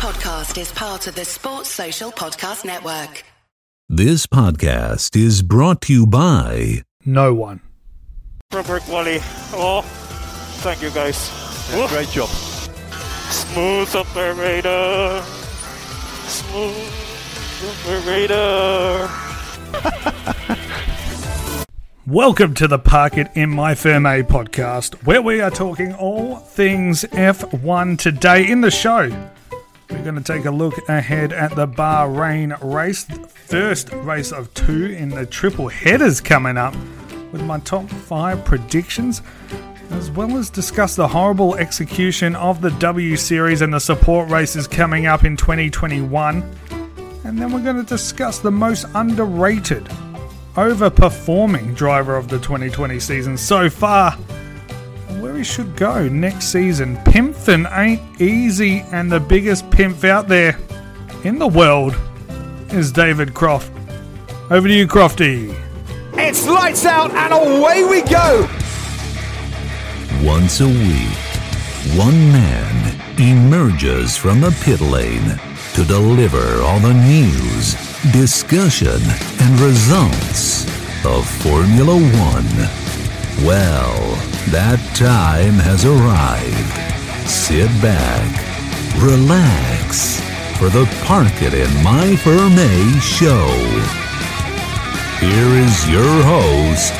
podcast is part of the Sports Social Podcast Network. This podcast is brought to you by No one. Robert Wally. Oh, thank you guys. Whoa. Great job. Smooth operator. Smooth operator. Welcome to the Parc it in my Fermé podcast, where we are talking all things F1 today. In the show, we're going to take a look ahead at the Bahrain race, first race of two in the triple headers coming up, with my top five predictions, as well as discuss the horrible execution of the W Series and the support races coming up in 2021. And then we're going to discuss the most underrated overperforming driver of the 2020 season so far. And should go next season. Pimpfin ain't easy, and the biggest pimp out there in the world is David Croft. Over to you, Crofty. It's lights out and away we go. Once a week, one man emerges from the pit lane to deliver all the news, discussion, and results of Formula One. Well, that time has arrived. Sit back, relax for the Park It in My Firm A show. Here is your host,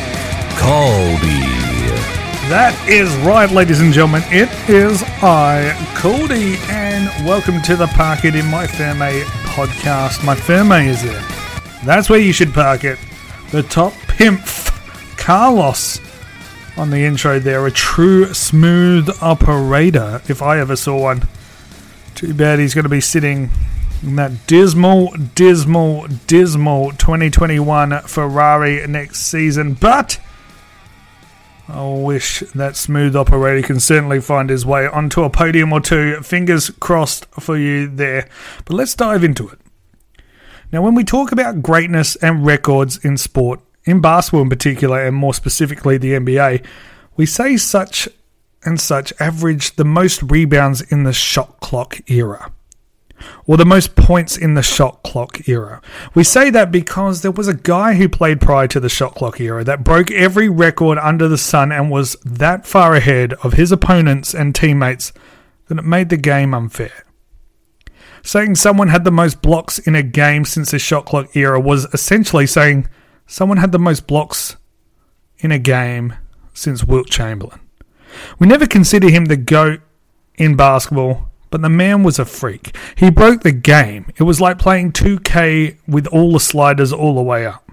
Caldy. That is right, ladies and gentlemen. It is I, Cody, and welcome to the Parc it in my Fermé podcast. My Fermé is there. That's where you should park it. The top pimp, Carlos, on the intro there. A true smooth operator, if I ever saw one. Too bad he's going to be sitting in that dismal, dismal, dismal 2021 Ferrari next season. But. I wish that smooth operator can certainly find his way onto a podium or two. Fingers crossed for you there. But let's dive into it. Now, when we talk about greatness and records in sport, in basketball in particular, and more specifically the NBA, we say such and such average the most rebounds in the shot clock era or the most points in the shot clock era. We say that because there was a guy who played prior to the shot clock era that broke every record under the sun and was that far ahead of his opponents and teammates that it made the game unfair. Saying someone had the most blocks in a game since the shot clock era was essentially saying someone had the most blocks in a game since Wilt Chamberlain. We never consider him the GOAT in basketball but the man was a freak. He broke the game. It was like playing 2K with all the sliders all the way up.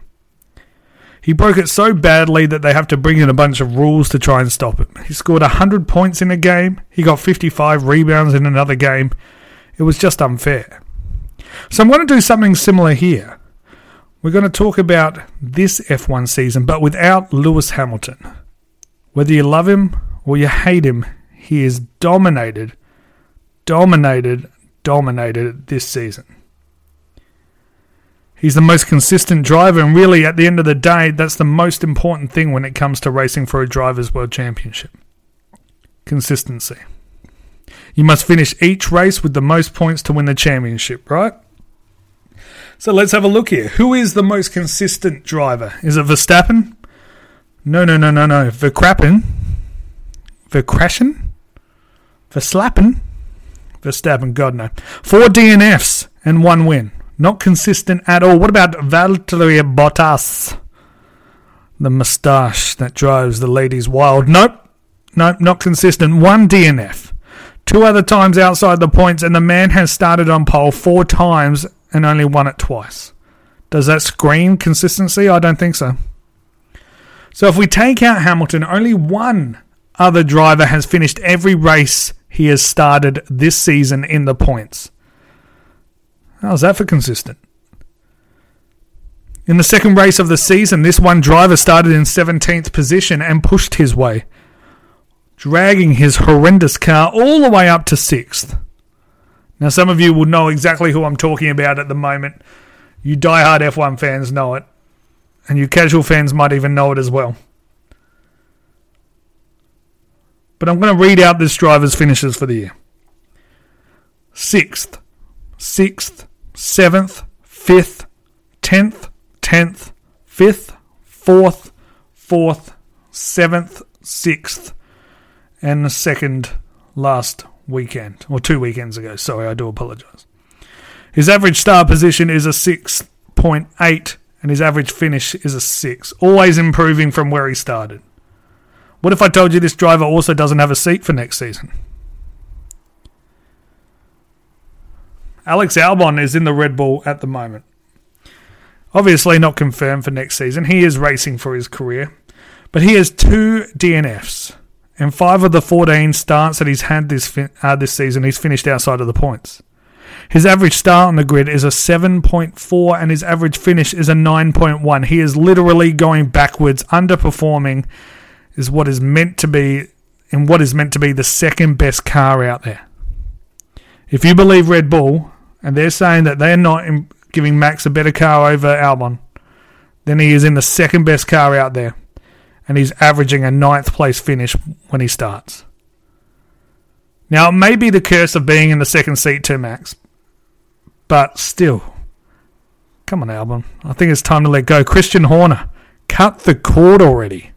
He broke it so badly that they have to bring in a bunch of rules to try and stop him. He scored 100 points in a game. He got 55 rebounds in another game. It was just unfair. So I'm going to do something similar here. We're going to talk about this F1 season, but without Lewis Hamilton. Whether you love him or you hate him, he is dominated dominated, dominated this season. He's the most consistent driver, and really, at the end of the day, that's the most important thing when it comes to racing for a Drivers' World Championship consistency. You must finish each race with the most points to win the championship, right? So let's have a look here. Who is the most consistent driver? Is it Verstappen? No, no, no, no, no. Verkrappen? Verkrashen? Verslappen? Verstappen, God no. Four DNFs and one win. Not consistent at all. What about Valtteri Bottas? The moustache that drives the ladies wild. Nope. Nope, not consistent. One DNF. Two other times outside the points, and the man has started on pole four times and only won it twice. Does that scream consistency? I don't think so. So if we take out Hamilton, only one other driver has finished every race he has started this season in the points. How's that for consistent? In the second race of the season, this one driver started in 17th position and pushed his way, dragging his horrendous car all the way up to 6th. Now, some of you will know exactly who I'm talking about at the moment. You die-hard F1 fans know it, and you casual fans might even know it as well. But I'm going to read out this driver's finishes for the year. Sixth, sixth, seventh, fifth, tenth, tenth, fifth, fourth, fourth, seventh, sixth, and the second last weekend, or two weekends ago. Sorry, I do apologise. His average start position is a 6.8, and his average finish is a 6, always improving from where he started. What if I told you this driver also doesn't have a seat for next season? Alex Albon is in the Red Bull at the moment. Obviously, not confirmed for next season. He is racing for his career, but he has two DNFs, and five of the 14 starts that he's had this uh, this season, he's finished outside of the points. His average start on the grid is a 7.4, and his average finish is a 9.1. He is literally going backwards, underperforming, is what is meant to be, and what is meant to be the second best car out there. If you believe Red Bull, and they're saying that they're not giving Max a better car over Albon, then he is in the second best car out there, and he's averaging a ninth place finish when he starts. Now, it may be the curse of being in the second seat too, Max, but still, come on, Albon. I think it's time to let go. Christian Horner, cut the cord already.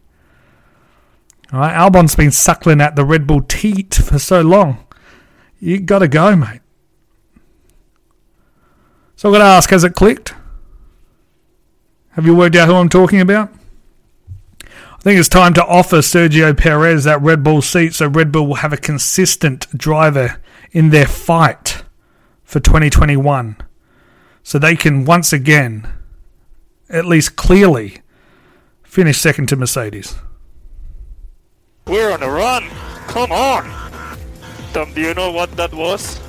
All right, Albon's been suckling at the Red Bull teat for so long. You got to go, mate. So I've got to ask, has it clicked? Have you worked out who I'm talking about? I think it's time to offer Sergio Perez that Red Bull seat so Red Bull will have a consistent driver in their fight for 2021. So they can once again, at least clearly, finish second to Mercedes. We're on a run. Come on. Tom, do you know what that was?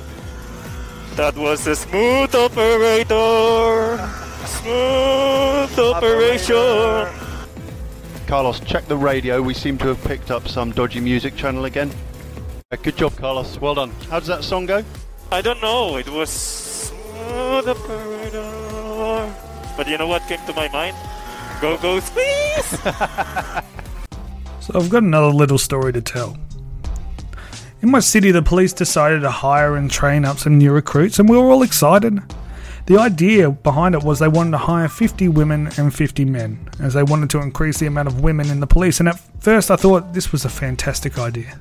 That was a smooth operator. Smooth operation. Carlos, check the radio. We seem to have picked up some dodgy music channel again. Uh, Good job, Carlos. Well done. How does that song go? I don't know. It was smooth operator. But you know what came to my mind? Go go squeeze. So I've got another little story to tell. In my city, the police decided to hire and train up some new recruits, and we were all excited. The idea behind it was they wanted to hire 50 women and 50 men, as they wanted to increase the amount of women in the police. And at first, I thought this was a fantastic idea.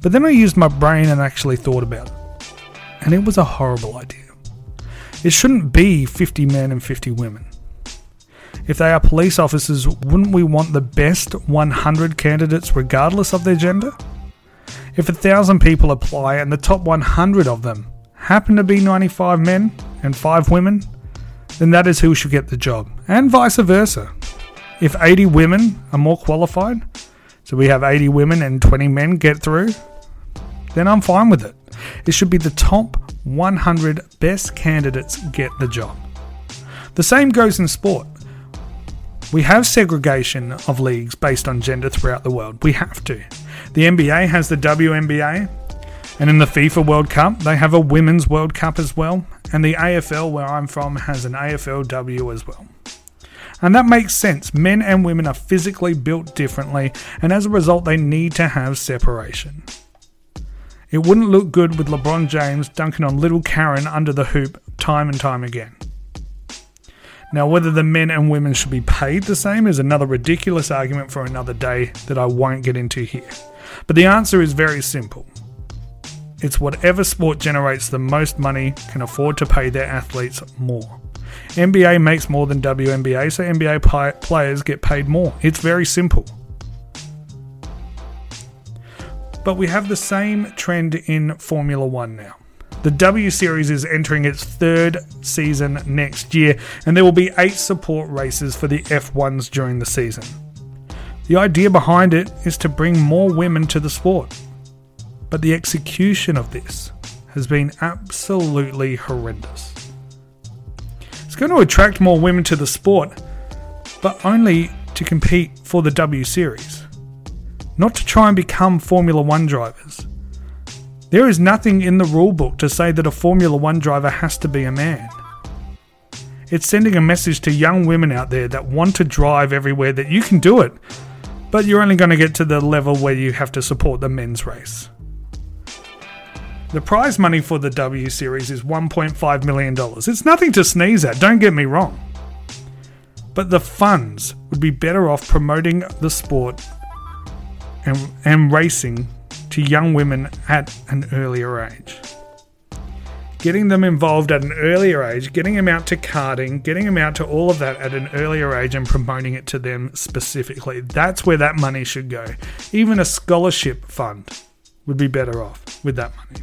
But then I used my brain and actually thought about it, and it was a horrible idea. It shouldn't be 50 men and 50 women. If they are police officers, wouldn't we want the best 100 candidates regardless of their gender? If a thousand people apply and the top 100 of them happen to be 95 men and 5 women, then that is who should get the job, and vice versa. If 80 women are more qualified, so we have 80 women and 20 men get through, then I'm fine with it. It should be the top 100 best candidates get the job. The same goes in sport. We have segregation of leagues based on gender throughout the world. We have to. The NBA has the WNBA, and in the FIFA World Cup, they have a Women's World Cup as well, and the AFL, where I'm from, has an AFLW as well. And that makes sense. Men and women are physically built differently, and as a result, they need to have separation. It wouldn't look good with LeBron James dunking on little Karen under the hoop time and time again. Now, whether the men and women should be paid the same is another ridiculous argument for another day that I won't get into here. But the answer is very simple it's whatever sport generates the most money can afford to pay their athletes more. NBA makes more than WNBA, so NBA players get paid more. It's very simple. But we have the same trend in Formula One now. The W Series is entering its third season next year, and there will be eight support races for the F1s during the season. The idea behind it is to bring more women to the sport. But the execution of this has been absolutely horrendous. It's going to attract more women to the sport, but only to compete for the W Series, not to try and become Formula One drivers. There is nothing in the rulebook to say that a Formula One driver has to be a man. It's sending a message to young women out there that want to drive everywhere that you can do it, but you're only going to get to the level where you have to support the men's race. The prize money for the W Series is $1.5 million. It's nothing to sneeze at, don't get me wrong. But the funds would be better off promoting the sport and, and racing to young women at an earlier age. Getting them involved at an earlier age, getting them out to karting, getting them out to all of that at an earlier age and promoting it to them specifically. That's where that money should go. Even a scholarship fund would be better off with that money.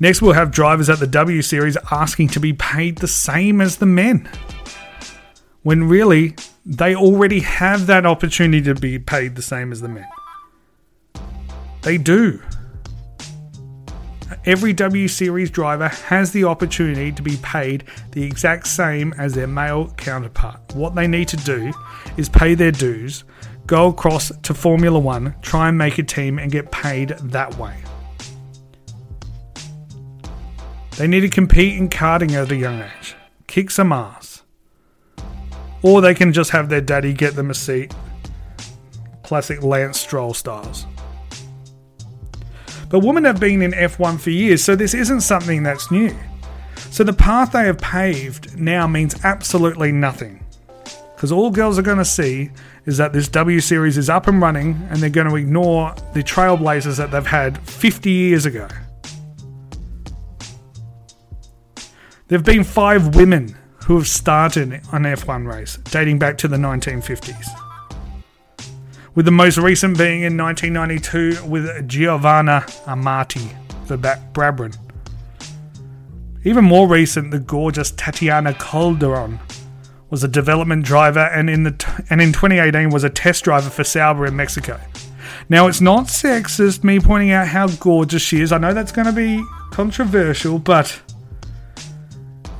Next, we'll have drivers at the W Series asking to be paid the same as the men. When really, they already have that opportunity to be paid the same as the men. They do. Every W Series driver has the opportunity to be paid the exact same as their male counterpart. What they need to do is pay their dues, go across to Formula One, try and make a team, and get paid that way. They need to compete in karting at a young age, kick some ass. Or they can just have their daddy get them a seat. Classic Lance Stroll styles. But women have been in F1 for years, so this isn't something that's new. So the path they have paved now means absolutely nothing. Because all girls are going to see is that this W Series is up and running and they're going to ignore the trailblazers that they've had 50 years ago. There have been five women who have started an F1 race dating back to the 1950s. With the most recent being in 1992 with Giovanna Amati for Brabham. Even more recent, the gorgeous Tatiana Calderon was a development driver and in the t- and in 2018 was a test driver for Sauber in Mexico. Now it's not sexist me pointing out how gorgeous she is. I know that's going to be controversial, but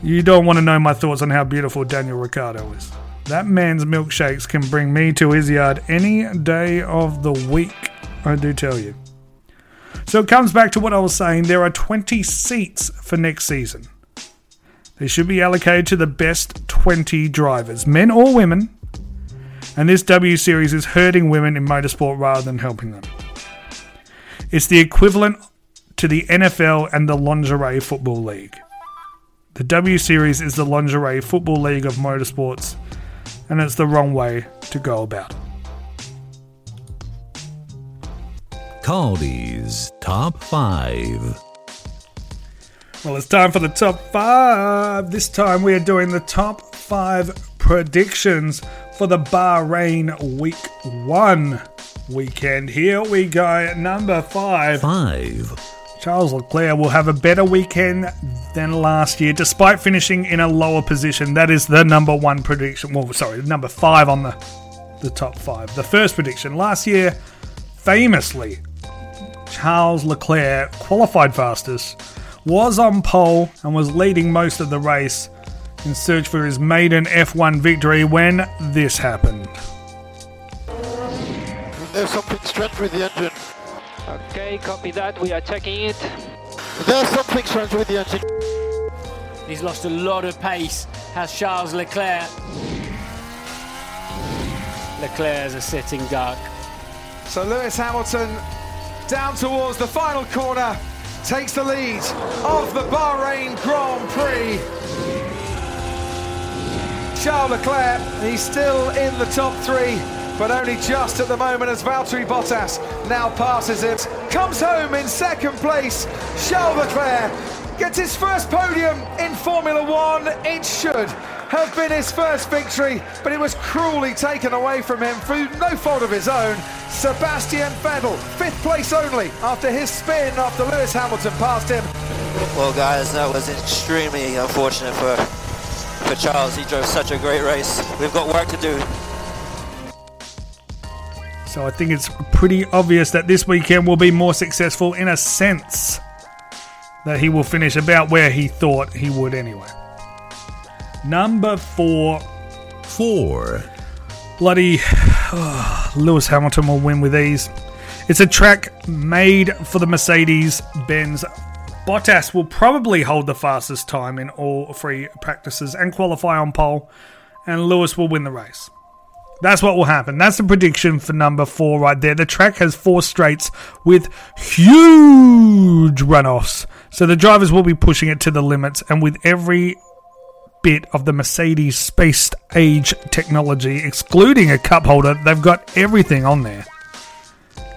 you don't want to know my thoughts on how beautiful Daniel Ricciardo is. That man's milkshakes can bring me to his yard any day of the week, I do tell you. So it comes back to what I was saying there are 20 seats for next season. They should be allocated to the best 20 drivers, men or women. And this W Series is hurting women in motorsport rather than helping them. It's the equivalent to the NFL and the Lingerie Football League. The W Series is the Lingerie Football League of motorsports, and it's the wrong way to go about it. Caldy's Top 5. Well, it's time for the top five. This time we are doing the top five predictions for the Bahrain Week 1 weekend. Here we go. Number five. 5. Charles Leclerc will have a better weekend than last year, despite finishing in a lower position. That is the number one prediction. Well, sorry, number five on the, the top five. The first prediction last year, famously, Charles Leclerc qualified fastest, was on pole, and was leading most of the race in search for his maiden F1 victory when this happened. There's something strange with the engine. Okay, copy that. We are checking it. There's something strange with the engine. He's lost a lot of pace, has Charles Leclerc. Leclerc is a sitting duck. So Lewis Hamilton down towards the final corner takes the lead of the Bahrain Grand Prix. Charles Leclerc, he's still in the top three, but only just at the moment as Valtteri Bottas now passes it. Comes home in second place. Charles Leclerc gets his first podium in Formula One. It should have been his first victory, but it was cruelly taken away from him through no fault of his own. Sebastian Vettel, fifth place only after his spin after Lewis Hamilton passed him. Well, guys, that was extremely unfortunate for for Charles. He drove such a great race. We've got work to do. So I think it's pretty obvious that this weekend will be more successful in a sense that he will finish about where he thought he would anyway. Number four, 4. bloody Lewis Hamilton will win with ease. It's a track made for the Mercedes Benz. Bottas will probably hold the fastest time in all three practices and qualify on pole, and Lewis will win the race. That's what will happen. That's the prediction for number four right there. The track has four straights with huge runoffs. So the drivers will be pushing it to the limits, and with every bit of the Mercedes spaced age technology, excluding a cup holder, they've got everything on there.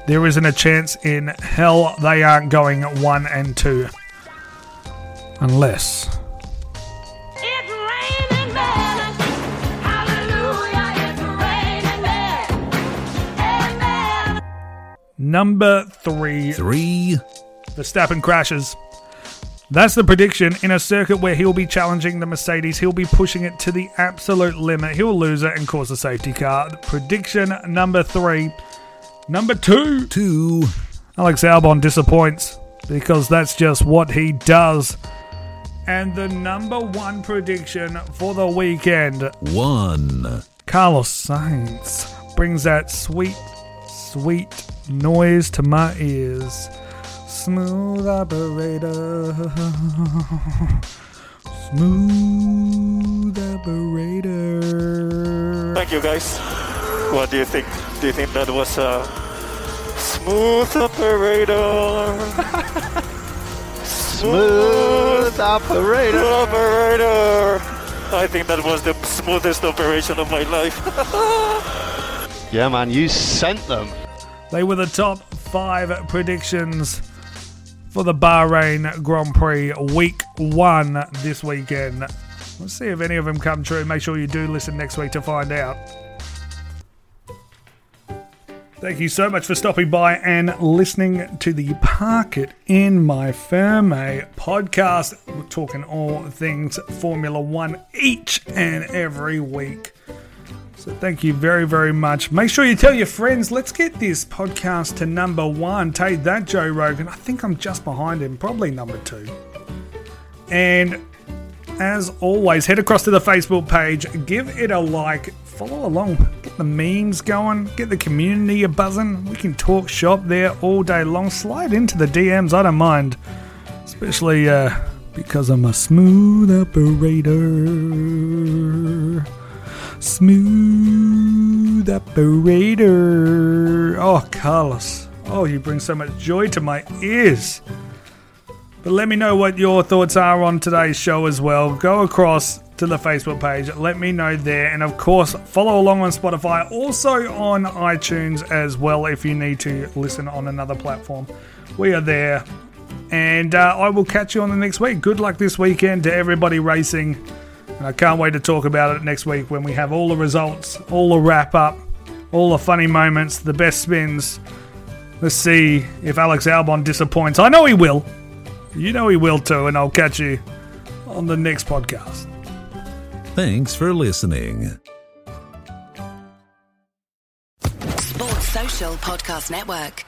There isn't a chance in hell they aren't going one and two. Unless. Number three. Three. Verstappen crashes. That's the prediction. In a circuit where he'll be challenging the Mercedes, he'll be pushing it to the absolute limit. He'll lose it and cause a safety car. Prediction number three. Number two. Two. Alex Albon disappoints because that's just what he does. And the number one prediction for the weekend. One. Carlos Sainz brings that sweet, sweet noise to my ears. Smooth operator. Smooth operator. Thank you, guys. What do you think? Do you think that was a smooth operator? Smooth operator. operator. I think that was the smoothest operation of my life. Yeah, man, you sent them. They were the top five predictions for the Bahrain Grand Prix week one this weekend. Let's see if any of them come true. Make sure you do listen next week to find out. Thank you so much for stopping by and listening to the Parc it in my Fermé podcast. We're talking all things Formula One each and every week. So thank you very, very much. Make sure you tell your friends. Let's get this podcast to number one. Take that, Joe Rogan. I think I'm just behind him, probably number two. And as always, head across to the Facebook page, give it a like, follow along, get the memes going, get the community a buzzing. We can talk shop there all day long. Slide into the DMs, I don't mind. Especially uh, because I'm a smooth operator. Smooth operator. Oh, Carlos. Oh, you bring so much joy to my ears. But let me know what your thoughts are on today's show as well. Go across to the Facebook page. Let me know there. And of course, follow along on Spotify, also on iTunes as well if you need to listen on another platform. We are there. And uh, I will catch you on the next week. Good luck this weekend to everybody racing. And I can't wait to talk about it next week when we have all the results, all the wrap up, all the funny moments, the best spins. Let's see if Alex Albon disappoints. I know he will. You know he will too, and I'll catch you on the next podcast. Thanks for listening. Sports Social Podcast Network.